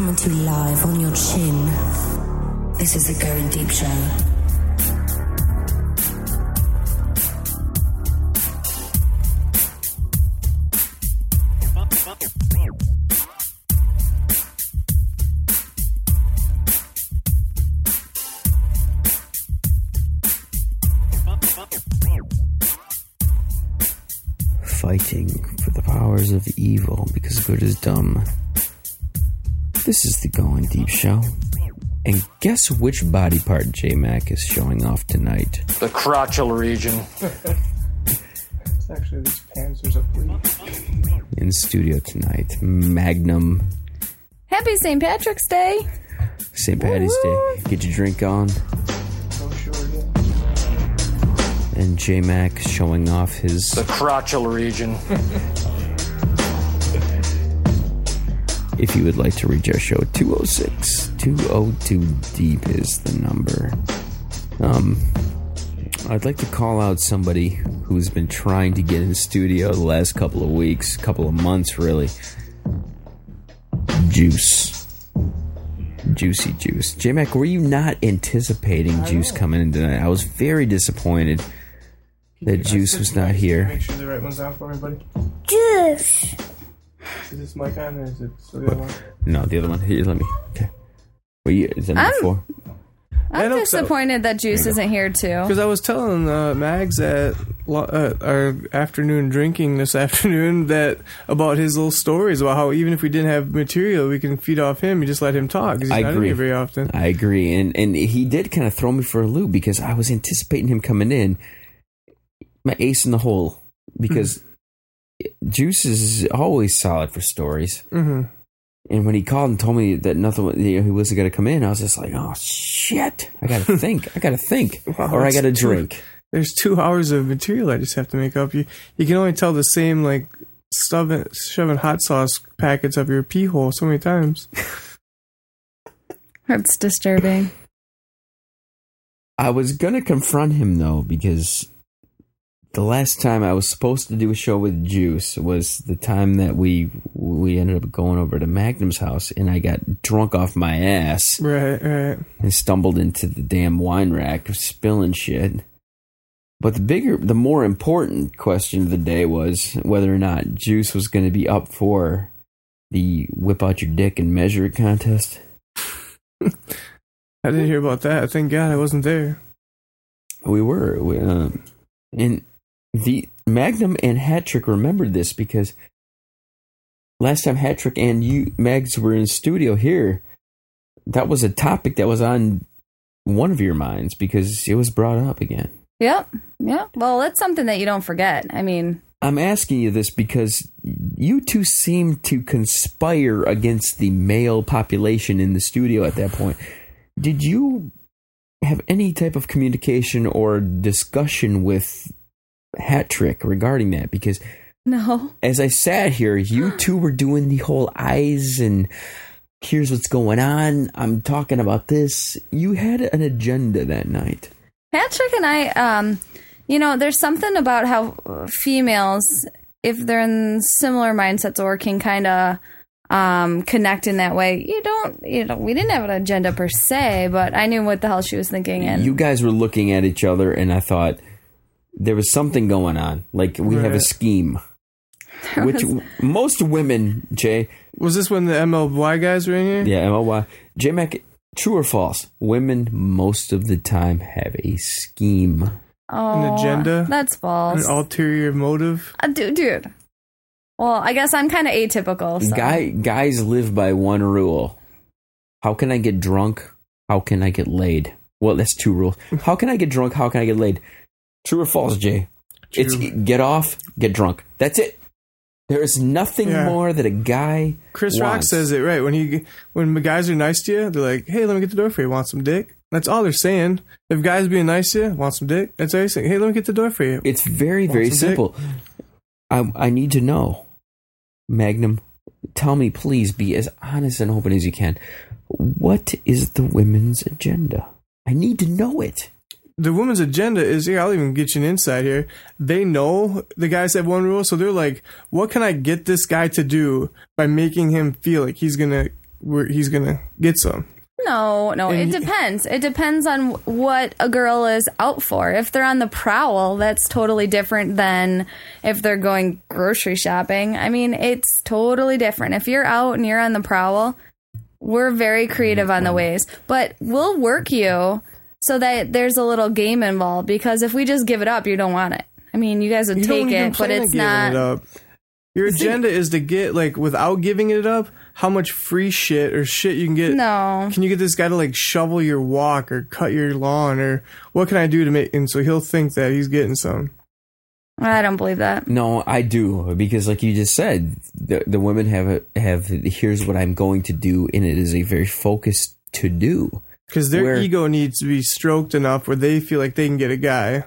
coming to you live on your chin. This is the Going Deep Show. Fighting for the powers of evil because good is dumb. This is the Going Deep Show. And guess which body part J Mac is showing off tonight? The crotchal region. It's actually these pants. There's a flea. In studio tonight, Magnum, Happy St. Patrick's Day. St. Patty's Day. Get your drink on. So sure, yeah. And J Mac showing off his The crotchal region. If you would like to reach our show, 206 202 Deep is the number. Um, I'd like to call out somebody who's been trying to get in the studio the last couple of weeks, couple of months, really. Juice. Juicy Juice. J Mac, were you not anticipating Juice coming in tonight? I was very disappointed that Juice was not here. Make sure the right one's on for me, buddy. Juice! Is this mic on or is it still the other one? No, the other one. Here, let me. Okay. Were you, is that number I'm- four? I I'm know, so- disappointed that Juice isn't here too. Because I was telling uh, Mags at lo- uh, our afternoon drinking this afternoon that about his little stories about how even if we didn't have material, we can feed off him. You just let him talk. 'cause he's I not in agree. here very often. I agree, and and he did kind of throw me for a loop because I was anticipating him coming in, my ace in the hole, because Juice is always solid for stories. hmm And when he called and told me that nothing, you know, he wasn't going to come in, I was just like, oh shit, I got to think, I got to think, Wow, or I got to drink. There's two hours of material I just have to make up. You you can only tell the same like stuffing, shoving hot sauce packets up your pee hole so many times. That's disturbing. I was going to confront him though because the last time I was supposed to do a show with Juice was the time that we we ended up going over to Magnum's house and I got drunk off my ass Right, right. and stumbled into the damn wine rack spilling shit. But the bigger the more important question of the day was whether or not Juice was going to be up for the whip out your dick and measure it contest. I didn't hear about that. Thank God I wasn't there. We were. We, um, and the Magnum and Hattrick remembered this because last time Hattrick and you, Mags, were in studio here, that was a topic that was on one of your minds because it was brought up again. Yep. Yep. Well, that's something that you don't forget. I mean, I'm asking you this because you two seem to conspire against the male population in the studio at that point. Did you have any type of communication or discussion with Hattrick regarding that? Because no. as I sat here, you two were doing the whole eyes and here's what's going on. I'm talking about this. You had an agenda that night. Hattrick and I, um, you know, there's something about how females, if they're in similar mindsets or can kind of um, connect in that way, you don't, you know, we didn't have an agenda per se, but I knew what the hell she was thinking. And you guys were looking at each other, and I thought there was something going on. Like we have a Right. scheme. Which most women, Jay, Was this when the MLY guys were in here? yeah, MLY, J Mac, true or false? Women most of the time have a scheme. oh, an agenda? That's false. An ulterior motive? Uh, dude, dude. Well, I guess I'm kind of atypical. So. Guy guys live by one rule. How can I get drunk? How can I get laid? Well, that's two rules. How can I get drunk? How can I get laid? True or false, Jay? It's get off, get drunk. That's it. There is nothing Yeah. more that a guy Chris Rock says it right when he when the guys are nice to you, they're like, "Hey, let me get the door for you. Want some dick?" That's all they're saying. If guys being nice to you, want some dick? That's all you're saying. Hey, let me get the door for you. It's very, Want very some dick? simple. I I need to know, Magnum. Tell me, please, be as honest and open as you can. What is the women's agenda? I need to know it. The woman's agenda is here. I'll even get you an insight here. They know the guys have one rule, so they're like, "What can I get this guy to do by making him feel like he's gonna we're, he's gonna get some. No, no, And it y- depends. It depends on what a girl is out for. If they're on the prowl, that's totally different than if they're going grocery shopping. I mean, it's totally different. If you're out and you're on the prowl, we're very creative on the mm-hmm. ways, but we'll work you so that there's a little game involved because if we just give it up, you don't want it. I mean, you guys would You take it, but it's not. It up. Your agenda is to get like without giving it up. How much free shit or shit you can get? No. Can you get this guy to like shovel your walk or cut your lawn or what can I do to make? And so he'll think that he's getting some. I don't believe that. No, I do because, like you just said, the the women have a, have here's what I'm going to do, and it is a very focused to do. Because their Where- ego needs to be stroked enough where they feel like they can get a guy.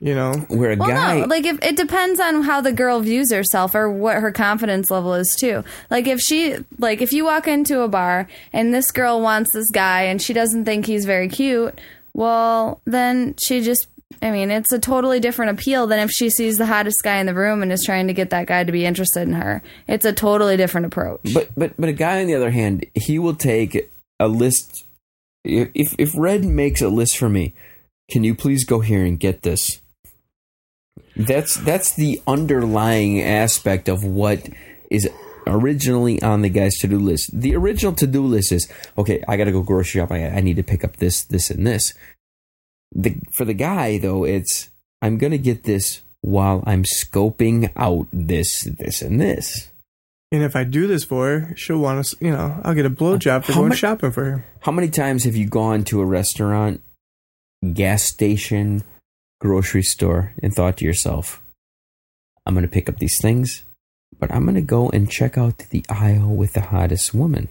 You know, Where a Well, guy, no, like if it depends on how the girl views herself or what her confidence level is too. Like if she, like if you walk into a bar and this girl wants this guy and she doesn't think he's very cute, well, then she just, I mean, it's a totally different appeal than if she sees the hottest guy in the room and is trying to get that guy to be interested in her. It's a totally different approach. but but but a guy on the other hand, he will take a list. If if Red makes a list for me, can you please go here and get this? That's that's the underlying aspect of what is originally on the guy's to do list. The original to do list is okay. I got to go grocery shop. I, I need to pick up this, this, and this. The for the guy though, it's I'm gonna get this while I'm scoping out this, this, and this. And if I do this for her, she'll want to. You know, I'll get a blowjob for How going mu- shopping for her. How many times have you gone to a restaurant, gas station, grocery store, and thought to yourself, I'm going to pick up these things, but I'm going to go and check out the aisle with the hottest woman?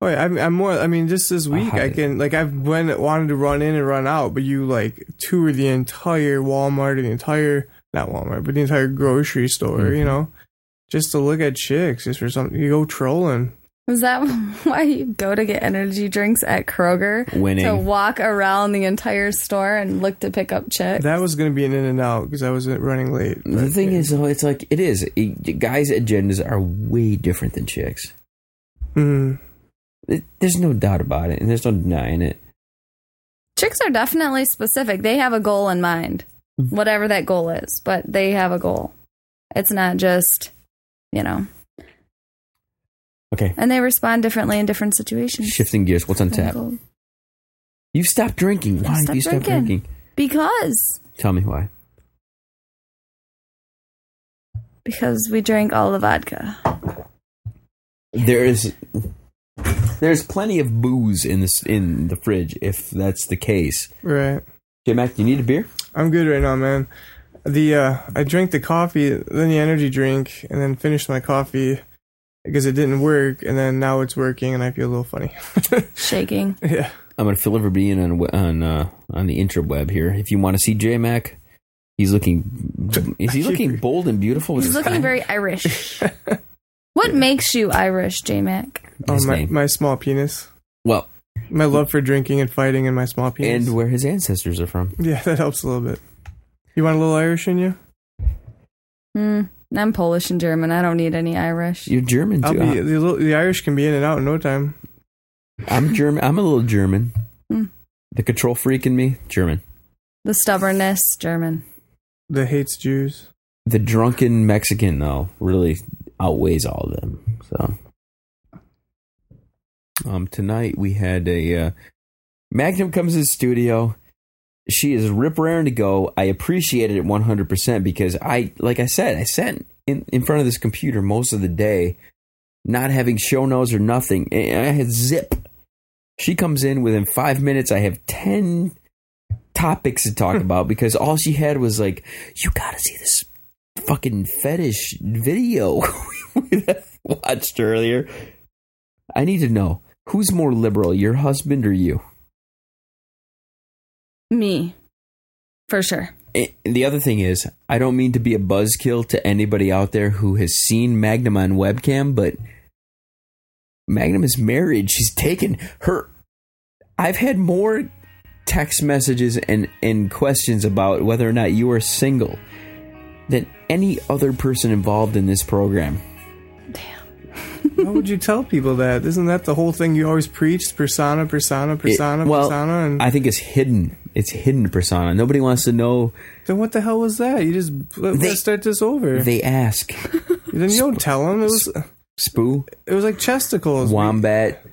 Oh, yeah, I'm, I'm more. I mean, just this week, I can like I've went wanted to run in and run out, but you like tour the entire Walmart, or the entire not Walmart, but the entire grocery store. Mhm. You know, just to look at chicks, just for something. You go trolling. Is that why you go to get energy drinks at Kroger? Winning. To walk around the entire store and look to pick up chicks? That was going to be an in and out because I was running late. The thing yeah. is, though, it's like it is. It- guys' agendas are way different than chicks. Mhm. It- there's no doubt about it, and there's no denying it. Chicks are definitely specific. They have a goal in mind, whatever that goal is, but they have a goal. It's not just, you know, Okay, and they respond differently in different situations. shifting gears. What's on tap? Goal. You stopped drinking. Why have stopped you stopped drinking. drinking? Because Tell me why. because we drank all the vodka. There is there's plenty of booze in this in the fridge if that's the case. right. J Mac, do you need a beer? I'm good right now, man. The uh, I drank the coffee, then the energy drink, and then finished my coffee because it didn't work, and then now it's working, and I feel a little funny. Shaking. yeah. I'm gonna fill everybody in on on uh, on the interweb here. If you want to see J Mac, he's looking is he looking bold and beautiful? He's looking eye? very Irish. what makes you Irish, J Mac? Oh, His my, name. my small penis. well, My love for drinking and fighting and my small penis. and where his ancestors are from. yeah, that helps a little bit. You want a little Irish in you? Hmm. I'm Polish and German. I don't need any Irish. You're German too. be huh? the, little, the Irish can be in and out in no time. I'm German. I'm a little German. Hmm. The control freak in me, German. The stubbornness, German. The hates Jews. The drunken Mexican, though, really outweighs all of them. So, um, tonight we had a uh, Magnum comes to the studio. She is rip raring to go. I appreciated it 100% because I, like I said, I sat in, in front of this computer most of the day, not having show notes or nothing. And I had zip. She comes in within five minutes. I have 10 topics to talk hmm. about because all she had was like, you gotta see this fucking fetish video we watched earlier. I need to know who's more liberal, your husband or you? Me. For sure. And the other thing is, I don't mean to be a buzzkill to anybody out there who has seen Magnum on webcam, but Magnum is married. She's taken her. I've had more text messages and, and questions about whether or not you are single than any other person involved in this program. Damn. How would you tell people that? Isn't that the whole thing you always preach? Persona, persona, persona, It- well, persona. And I think it's hidden. It's hidden persona. Nobody wants to know. then what the hell was that? You just let, They- start this over. They ask. then you don't tell them. It was Spoo, it was like chesticles. wombat,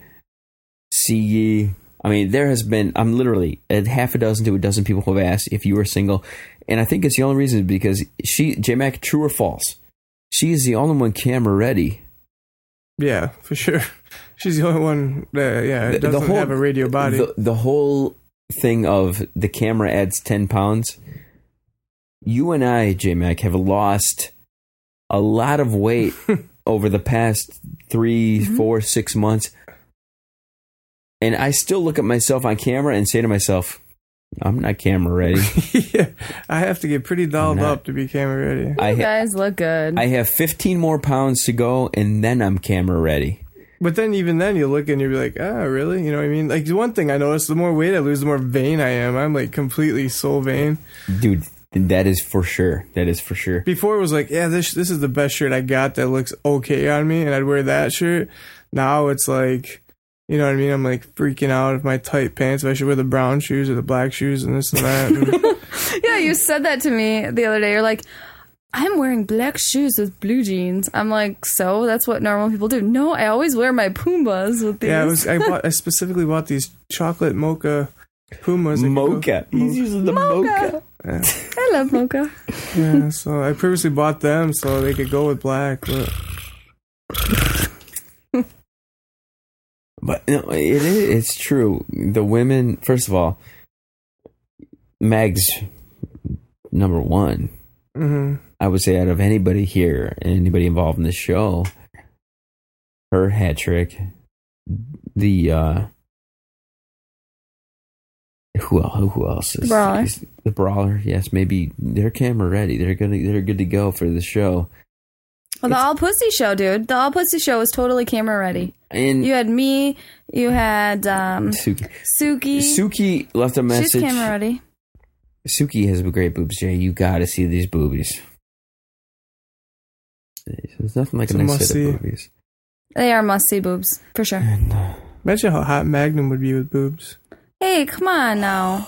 see ye. I mean, there has been. I'm literally at half a dozen to a dozen people who have asked if you were single, and I think it's the only reason because she, J Mac, true or false? She is the only one camera ready. Yeah, for sure. She's the only one that yeah The- the doesn't whole- have a radio body. The, the whole thing of the camera adds 10 pounds. You and I, J Mac, have lost a lot of weight over the past 3 Mm-hmm. four, six months. And I still look at myself on camera and say to myself, I'm not camera ready. yeah, I have to get pretty dolled not- up to be camera ready. I, You ha- guys look good. I have 15 more pounds to go and then I'm camera ready. But then even then you look and you're like, ah, really? You know what I mean? Like the one thing I noticed, the more weight I lose, the more vain I am. I'm like completely soul vain. Dude, that is for sure. That is for sure. Before it was like, yeah, this this is the best shirt I got that looks okay on me, and I'd wear that shirt. Now it's like, you know what I mean? I'm like freaking out of my tight pants. If I should wear the brown shoes or the black shoes and this and that. yeah, you said that to me the other day. You're like, I'm wearing black shoes with blue jeans. I'm like, so that's what normal people do. No, I always wear my Pumas with these. yeah, I was. I bought. I specifically bought these chocolate mocha Pumas. that go- Mocha. He's using the mocha. Yeah. I love mocha. Yeah, so I previously bought them so they could go with black. But But no, it is. It's true. The women, first of all, Meg's number one. hmm I would say out of anybody here, anybody involved in this show, her Hattrick, the uh, who else? Who else is Brawler. is- the brawler? Yes, maybe they're camera ready. They're gonna. They're good to go for the show. Well, the All Pussy Show, dude. The All Pussy Show was totally camera ready. And You had me. You had um, Suki, Suki. Suki left a She's message. camera ready. Suki has great boobs, Jay. You got to see these boobies. There's nothing like It's a a nice set must-see. of boobies. They are must see boobs for sure. And, uh, imagine how hot Magnum would be with boobs. Hey, come on now.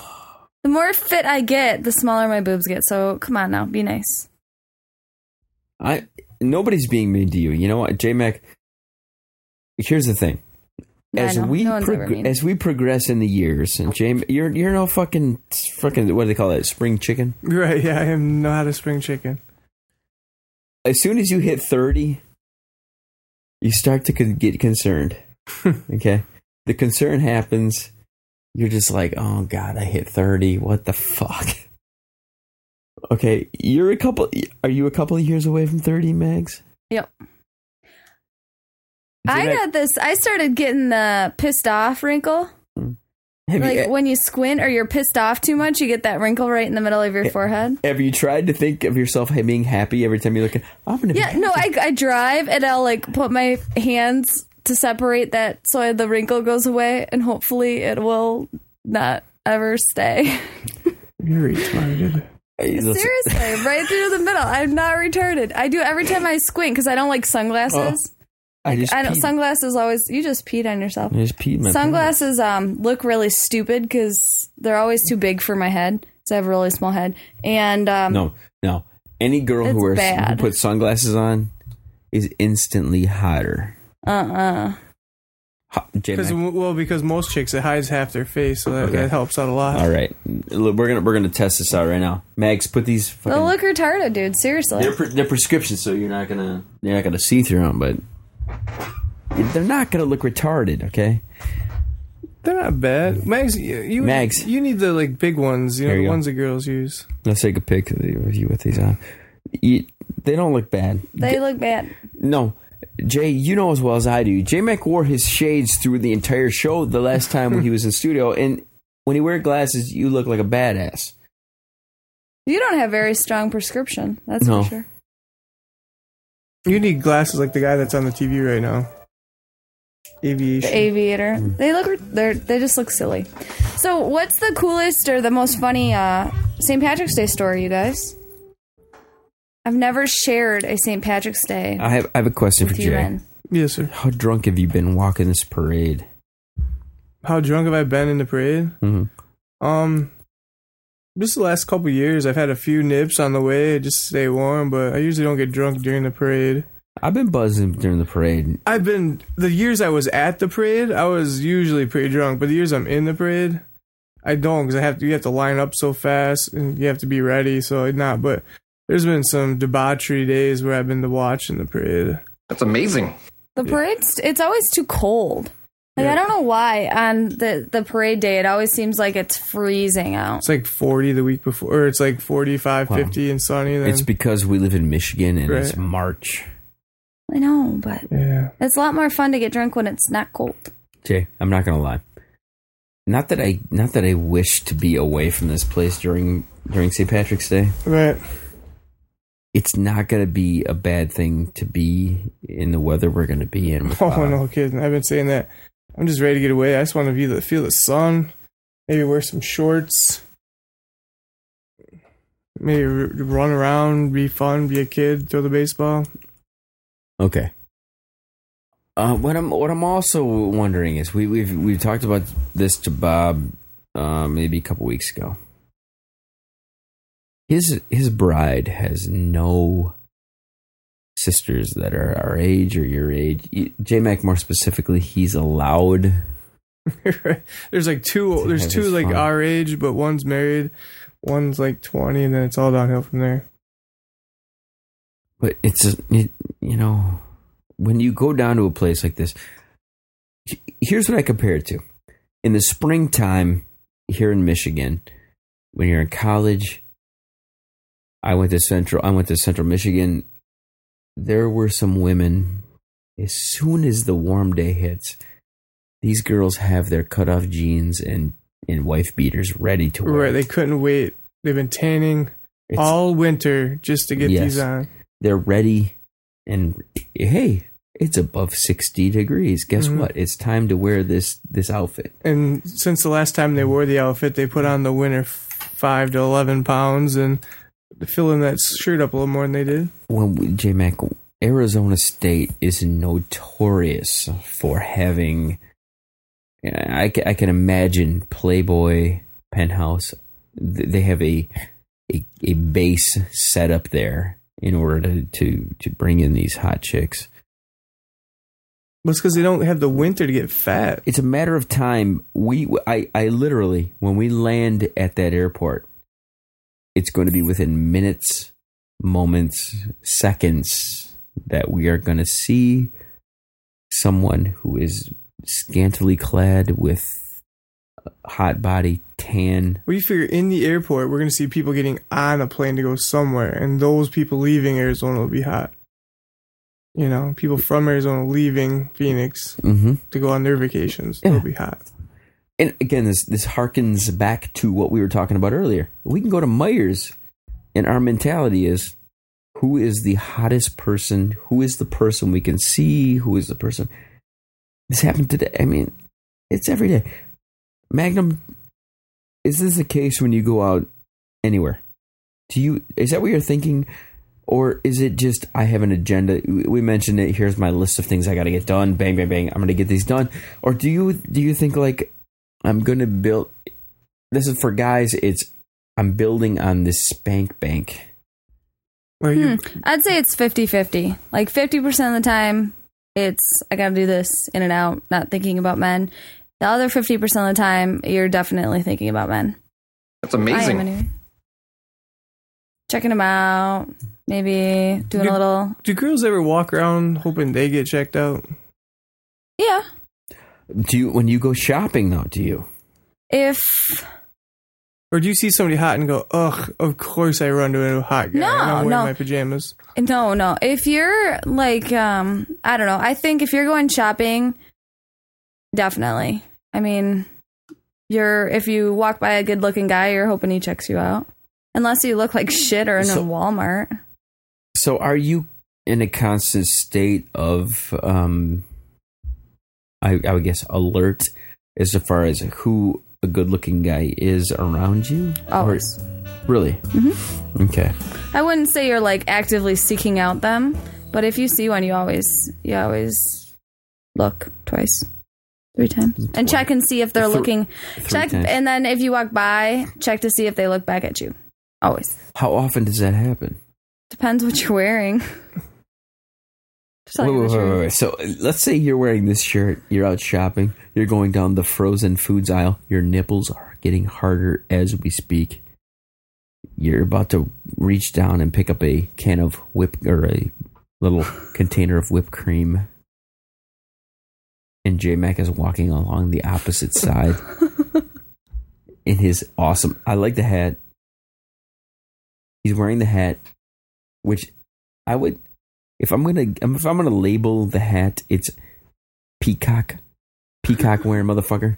The more fit I get, the smaller my boobs get. So come on now, be nice. I nobody's being mean to you. You know what, J Mac? Here's the thing. Yeah, As we No prog- as we progress in the years, and J, you're you're no fucking fucking what do they call it? Spring chicken. Right? Yeah, I am not a spring chicken. As soon as you hit thirty, you start to con- get concerned. okay, the concern happens. You're just like, oh god, I hit thirty. What the fuck? Okay, you're a couple. Are you a couple of years away from thirty, Megs? Yep. I J-Mac, got this. I started getting the pissed off wrinkle. Have Like you, when you squint or you're pissed off too much, you get that wrinkle right in the middle of your forehead. Have you tried to think of yourself being happy every time you look at? Oh, I'm gonna. Yeah, no. I, I drive and I'll like put my hands to separate that so the wrinkle goes away and hopefully it will not ever stay. You're retarded. Seriously, right through the middle. I'm not retarded. I do every time I squint because I don't like sunglasses. Oh. I just. I don't. peed. Sunglasses always. You just peed on yourself. I just peed my Sunglasses um look really stupid because they're always too big for my head. So I have a really small head, and um. No, no. Any girl who It's wears who puts sunglasses on is instantly hotter. uh uh Hot, Because J-Mac. well, because most chicks it hides half their face, so that, Okay. that helps out a lot. All right, Look, we're gonna we're gonna test this out right now. Mags, put these. They'll look retarded, dude. Seriously. they're, pre- they're prescriptions, so you're not gonna you're not gonna see through them, but they're not gonna look retarded. Okay. They're not bad. Mm. Mags, you, you Mags. you need the like big ones, you know, There the you go. ones that girls use. Let's take a pic of you with these on. You, they don't look bad. They look bad. No, Jay, you know as well as I do. J Mac wore his shades through the entire show the last time when he was in studio, and when you wear glasses, you look like a badass. You don't have very strong prescription. That's No. for sure. You need glasses like the guy that's on the TV right now. Aviation. The aviator. Mm. They look. They they just look silly. So, what's the coolest or the most funny uh, St. Patrick's Day story, you guys? I've never shared a St. Patrick's Day I have I have a question for you, Jay. Ren. Yes, sir. How drunk have you been walking this parade? How drunk have I been in the parade? hmm Um, just the last couple years, I've had a few nips on the way just to stay warm, but I usually don't get drunk during the parade. I've been buzzing during the parade. I've been the years I was at the parade, I was usually pretty drunk, but the years I'm in the parade, I don't because I have to. You have to line up so fast and you have to be ready. So I not. But there's been some debauchery days where I've been to watch in the parade. That's amazing. The parade's it's always too cold. Like Yeah. I don't know why on the the parade day it always seems like it's freezing out. It's like 40 the week before, or it's like 45, Wow. 50 and sunny. Then It's because we live in Michigan and it's March. I know, but yeah. it's a lot more fun to get drunk when it's not cold. Jay, I'm not gonna lie. Not that I not that I wish to be away from this place during during St. Patrick's Day. Right. It's not gonna be a bad thing to be in the weather we're gonna be in. With Oh Bob. no, kidding! I've been saying that. I'm just ready to get away. I just want to feel the feel the sun. Maybe wear some shorts. Maybe run around, be fun, be a kid, throw the baseball. Okay. Uh, what I'm what I'm also wondering is we we've we've talked about this to Bob uh, maybe a couple weeks ago. His his bride has no sisters that are our age or your age. J Mac more specifically, he's allowed. there's like two. There's two like fun. our age, but one's married, one's like 20, and then it's all downhill from there. But it's a, it, you know when you go down to a place like this. Here's what I compare it to: in the springtime here in Michigan, when you're in college. I went to central. I went to Central Michigan. There were some women. As soon as the warm day hits, these girls have their cut off jeans and and wife beaters ready to wear. Right? They couldn't wait. They've been tanning It's- all winter just to get Yes. these on. they're ready and hey it's above 60 degrees guess Mhm. what it's time to wear this this outfit And since the last time they wore the outfit, they put on the winter f- five to eleven pounds and filling that shirt up a little more than they did. Well, we, j-mac arizona state is notorious for having I, I can imagine playboy penthouse they have a a, a base set up there in order to, to to bring in these hot chicks But it's because they don't have the winter to get fat. it's a matter of time. We, I, I literally, when we land at that airport, it's going to be within minutes, moments, seconds that we are going to see someone who is scantily clad with hot body, tan. Well, you figure in the airport, we're going to see people getting on a plane to go somewhere, and those people leaving Arizona will be hot. You know, people from Arizona leaving Phoenix Mm-hmm. to go on their vacations. Yeah. It'll be hot. And again, this this harkens back to what we were talking about earlier. We can go to Meijers, and our mentality is, who is the hottest person? Who is the person we can see? Who is the person? This happened today. I mean, it's every day. Magnum, is this the case when you go out anywhere? Do you is that what you're thinking, or is it just I have an agenda? We mentioned it. Here's my list of things I got to get done. Bang, bang, bang. I'm going to get these done. Or do you do you think like I'm going to build? This is for guys. It's I'm building on this spank bank. Well, you, Hmm. I'd say it's 50-50. Like 50% of the time it's I got to do this in and out, not thinking about men. The other 50% of the time you're definitely thinking about men. That's I am amazing. anyway. Checking them out, maybe doing You- a little. do girls ever walk around hoping they get checked out? Yeah. Do you when you go shopping though? Do you? If Or do you see somebody hot and go, ugh, of course I run to a hot guy. No, and I'm wearing no. my pajamas. no, no. If you're like um I don't know. I think if you're going shopping definitely. I mean, you're if you walk by a good-looking guy, you're hoping he checks you out. Unless you look like shit or in So- a Walmart. So are you in a constant state of um I, I would guess alert as far as who a good looking guy is around you? Or- Always. really? Mm-hmm. Okay. I wouldn't say you're like actively seeking out them. But if you see one, you always you always look twice, three times, and check and see if they're Thr- looking. Check, times. and then if you walk by, check to see if they look back at you. Always How often does that happen? depends what you're wearing. Wait, wait, wait, wait. So let's say you're wearing this shirt, you're out shopping, you're going down the frozen foods aisle, your nipples are getting harder as we speak. You're about to reach down and pick up a can of whip or a little container of whipped cream. And J Mac is walking along the opposite side in his awesome I like the hat. He's wearing the hat, which I would if I'm gonna if I'm gonna label the hat, it's peacock, peacock wearing motherfucker.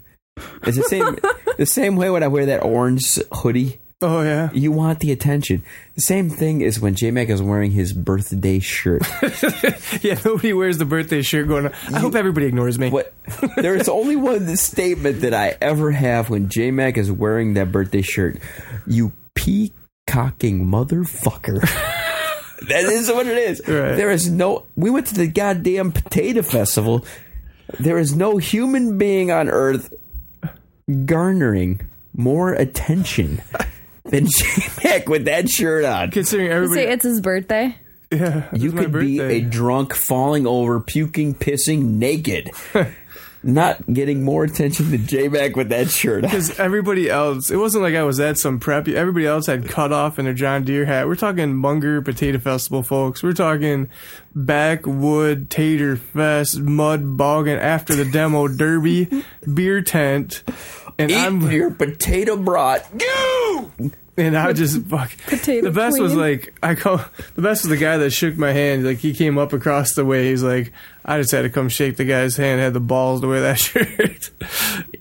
It's the same the same way when I wear that orange hoodie. Oh yeah. You want the attention. The same thing is when J Mac is wearing his birthday shirt. Yeah, nobody wears the birthday shirt going, I hope everybody ignores me. What? There is only one statement that I ever have when J Mac is wearing that birthday shirt. You peacocking motherfucker. That is what it is. Right. There is no. We went to the goddamn potato festival. There is no human being on earth garnering more attention than J Mac with that shirt on. Considering everybody, say it's his birthday. yeah, You could be a drunk, falling over, puking, pissing, naked. Not getting more attention than J Mac with that shirt. Because everybody else, it wasn't like I was at some prep. Everybody else had cut off in their John Deere hat. We're talking Munger Potato Festival, folks. We're talking backwood tater fest, mud bogging after the demo derby, beer tent, and Eat I'm your potato brat. Go! and I just fuck. Potato the best was queen. like I call the best was the guy that shook my hand. Like he came up across the way. He's like, I just had to come shake the guy's hand. Had the balls to wear that shirt.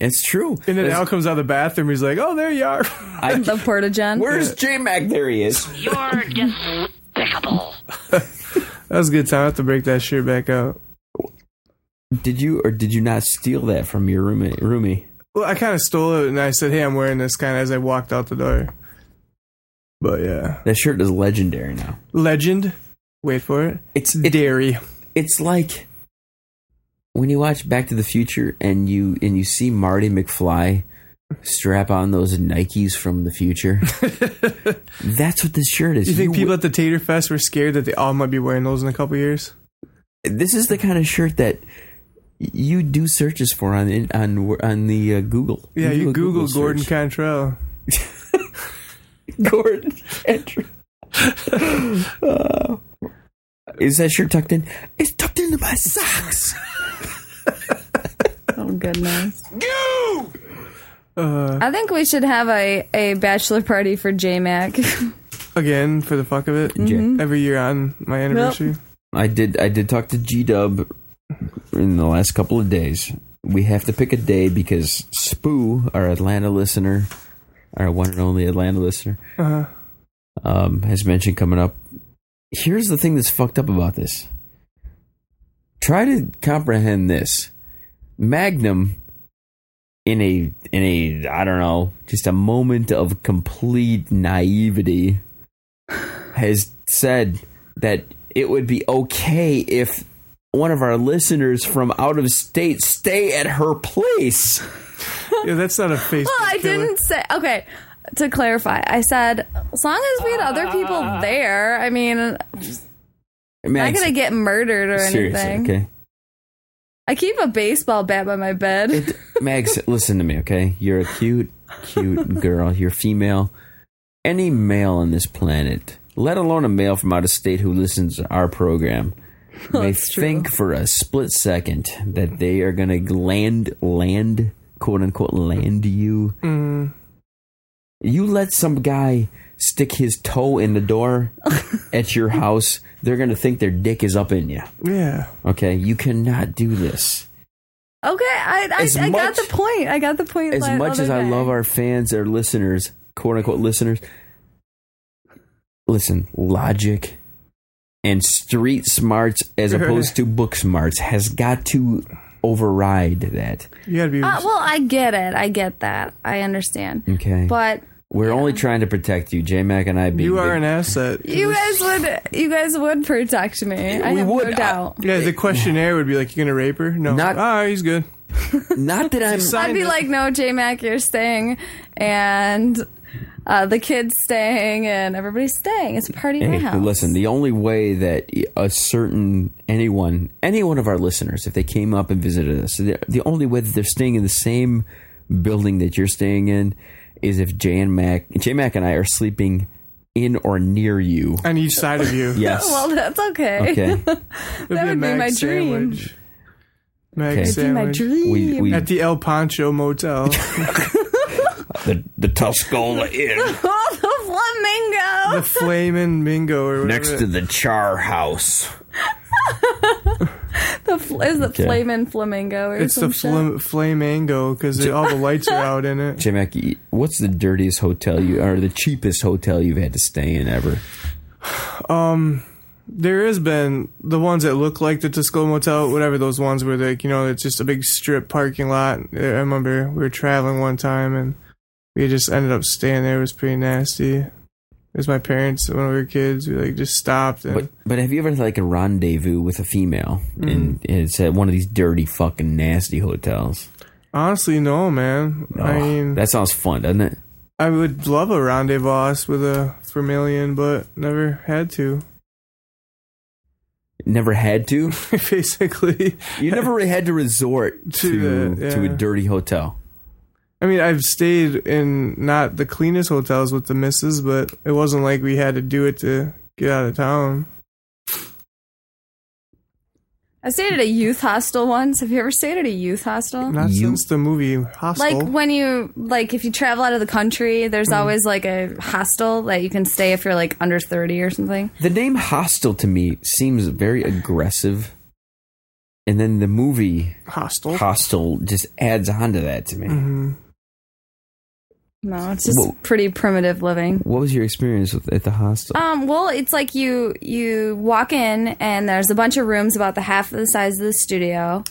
It's true. And then That's- Al comes out of the bathroom. He's like, Oh, there you are. I, The Portagen. where's J Mac? There he is. You're despicable. That was a good time. I have to break that shirt back out. Did you or did you not steal that from your roommate? Roomie? Well, I kind of stole it and I said, "Hey, I'm wearing this." Kind of as I walked out the door. But yeah, That shirt is legendary now. legend. Wait for it. It's it, Dairy. it's like when you watch Back to the Future and you and you see Marty McFly strap on those Nikes from the future. That's what this shirt is. Do you think people at the Tater Fest were scared that they all might be wearing those in a couple years? this is the kind of shirt that you do searches for on on on the uh, Google. Yeah, do you a Google, Gordon search. Cantrell. Gordon Cantrell. Uh, is that shirt tucked in? It's tucked into my socks. Oh goodness. Uh, I think we should have a, a bachelor party for J Mac. again, for the fuck of it, Mm-hmm. every year on my anniversary. I did. I did talk to G Dub in the last couple of days. We have to pick a day because Spoo, our Atlanta listener, our one and only Atlanta listener, Uh-huh. um, has mentioned coming up. Here's the thing that's fucked up about this. Try to comprehend this. Magnum, in a in a I don't know, just a moment of complete naivety, has said that it would be okay if one of our listeners from out of state stay at her place. Yeah, that's not a Facebook. Well, I killer. didn't say. Okay, to clarify, I said as long as we had other people ah. there. I mean, I'm not gonna get murdered or seriously, anything. okay. I keep a baseball bat by my bed. It, Max, listen to me, okay? You're a cute, cute girl. You're female. Any male on this planet, let alone a male from out of state who listens to our program, That's true. think for a split second that they are going to land, land, quote unquote, land you. Mm. You let some guy stick his toe in the door at your house, they're going to think their dick is up in you. Yeah. Okay? You cannot do this. Okay, I I, I got the point. I got the point. as much as I love our fans, our listeners, quote unquote listeners, listen, logic and street smarts as opposed to book smarts has got to override that. You gotta be. Uh, well, I get it. I get that. I understand. Okay. But We're only trying to protect you, J Mac and I. Being You are big- an asset. You guys would, you guys would protect me. I We have would. no I- doubt. Yeah, the questionnaire would be like, "You gonna rape her?" No. Not- Ah, he's good. Not that I'm. I'd be like, no, J Mac, you're staying, and uh, the kids staying, and everybody's staying. It's a party in my Hey, house. listen, the only way that a certain anyone, any one of our listeners, if they came up and visited us, the, the only way that they're staying in the same building that you're staying in is if J and Mac, J Mac and I are sleeping in or near you. On each side of you. Yes. well, that's okay. okay. It'd that be would be Mag my dream. sandwich. Mag Okay. It'd be my dream. We, we At the El Pancho Motel. The the Tuscola Inn oh, the flamingo. the flamingo. Mingo or next to the Char House. The fl- is the Okay. flamin' flamingo or It's some the shit? flam- Flamingo because all the lights are out in it. J Mac, what's the dirtiest hotel you or the cheapest hotel you've had to stay in ever? Um, There has been the ones that look like the Tuscola Motel, whatever those ones where like you know it's just a big strip parking lot. I remember we were traveling one time and we just ended up staying there. It was pretty nasty. It was my parents when we were kids. We like just stopped and But but have you ever had like a rendezvous with a female and mm. it's at one of these dirty fucking nasty hotels? honestly, no, man. I Oh, mean, that sounds fun, doesn't it? I would love a rendezvous with a Vermilion, but never had to. Never had to. Basically, You never really had to resort To to the- to a dirty hotel. I mean, I've stayed in not the cleanest hotels with the missus, but it wasn't like we had to do it to get out of town. I stayed at a youth hostel once. Have you ever stayed at a youth hostel? Not You- since the movie Hostel. Like when you like if you travel out of the country, there's Mm. always like a hostel that you can stay if you're like under 30 or something. The name hostel to me seems very aggressive, and then the movie Hostel. hostel just adds on to that to me. hmm No, it's just Whoa. pretty primitive living. What was your experience with at the hostel? Um, well, it's like you you walk in and there's a bunch of rooms about the half of the size of the studio,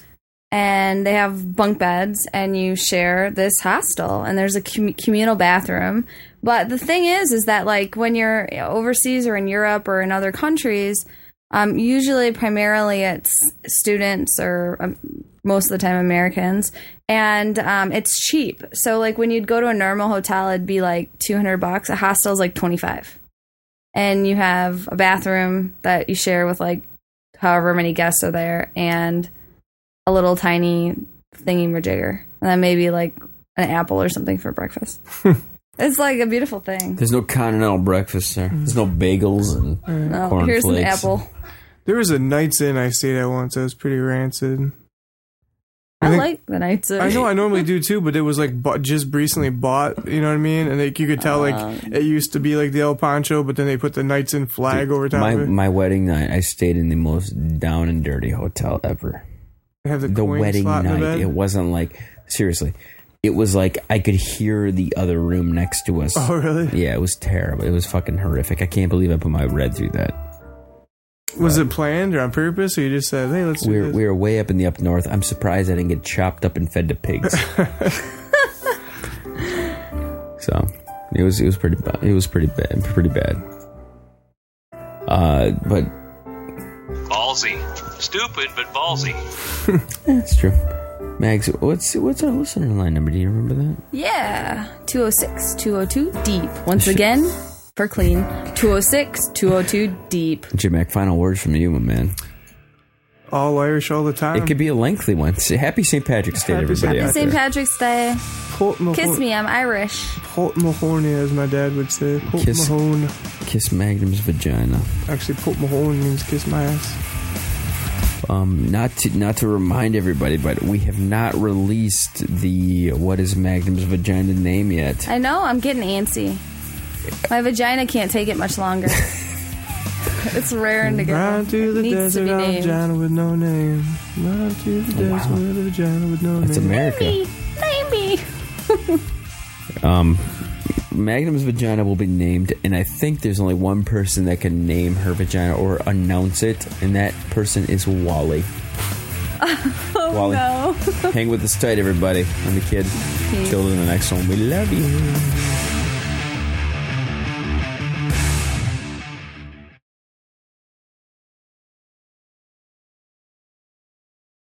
and they have bunk beds, and you share this hostel, and there's a com- communal bathroom. But the thing is, is that like when you're overseas or in Europe or in other countries, um, usually primarily it's students or um, most of the time Americans, and um, it's cheap. So like when you'd go to a normal hotel, it'd be like two hundred bucks. A hostel's like twenty five, and you have a bathroom that you share with like however many guests are there, and a little tiny thingy majigger, and then maybe like an apple or something for breakfast. it's like a beautiful thing. There's no continental breakfast there. There's no bagels and No, corn here's an apple. There was a Knights Inn I stayed at once. That was pretty rancid. I I, think- like the nights. I know I normally do too, but it was like just recently bought. You know what I mean? And like you could tell, like Um. it used to be like the El Pancho, but then they put the Knights Inn flag over top my my wedding night, I stayed in the most down and dirty hotel ever. They have the, The wedding in the night, it wasn't like seriously. It was like I could hear the other room next to us. Oh really? Yeah, it was terrible. It was fucking horrific. I can't believe I put my red through that. Was it planned or on purpose, or you just said, "Hey, let's do We were, this"? we were way up in the up north. I'm surprised I didn't get chopped up and fed to pigs. so it was it was pretty bad. It was pretty bad. Pretty bad. Uh, but Ballsy. Stupid, but ballsy. That's true. Mags, what's what's our listener line number? Do you remember that? Yeah, 206 202 deep. Once again, for clean, 206 202 deep. Jim Mac, final words from you, my man. all Irish all the time. It could be a lengthy one. Say happy St. Patrick's Day, Happy everybody St. St. Patrick's Day. Pogue Mahone, Kiss me, I'm Irish. Pogue Mahone, as my dad would say. Port Kiss- Mahone. Kiss Magnum's vagina. Actually, Pogue Mahone means kiss my ass. Um, not to not to remind everybody, but we have not released the what is Magnum's vagina name yet. I know, I'm getting antsy. My vagina can't take it much longer. it's raring to go. Run to the it needs desert to be of named. vagina with no name. Run to the Oh, wow. desert of vagina with no That's name. America. Name me. Um, Magnum's vagina will be named, and I think there's only one person that can name her vagina or announce it, and that person is Wally. Wally, No. hang with us tight, everybody. I'm the kid. Till the next one. We love you.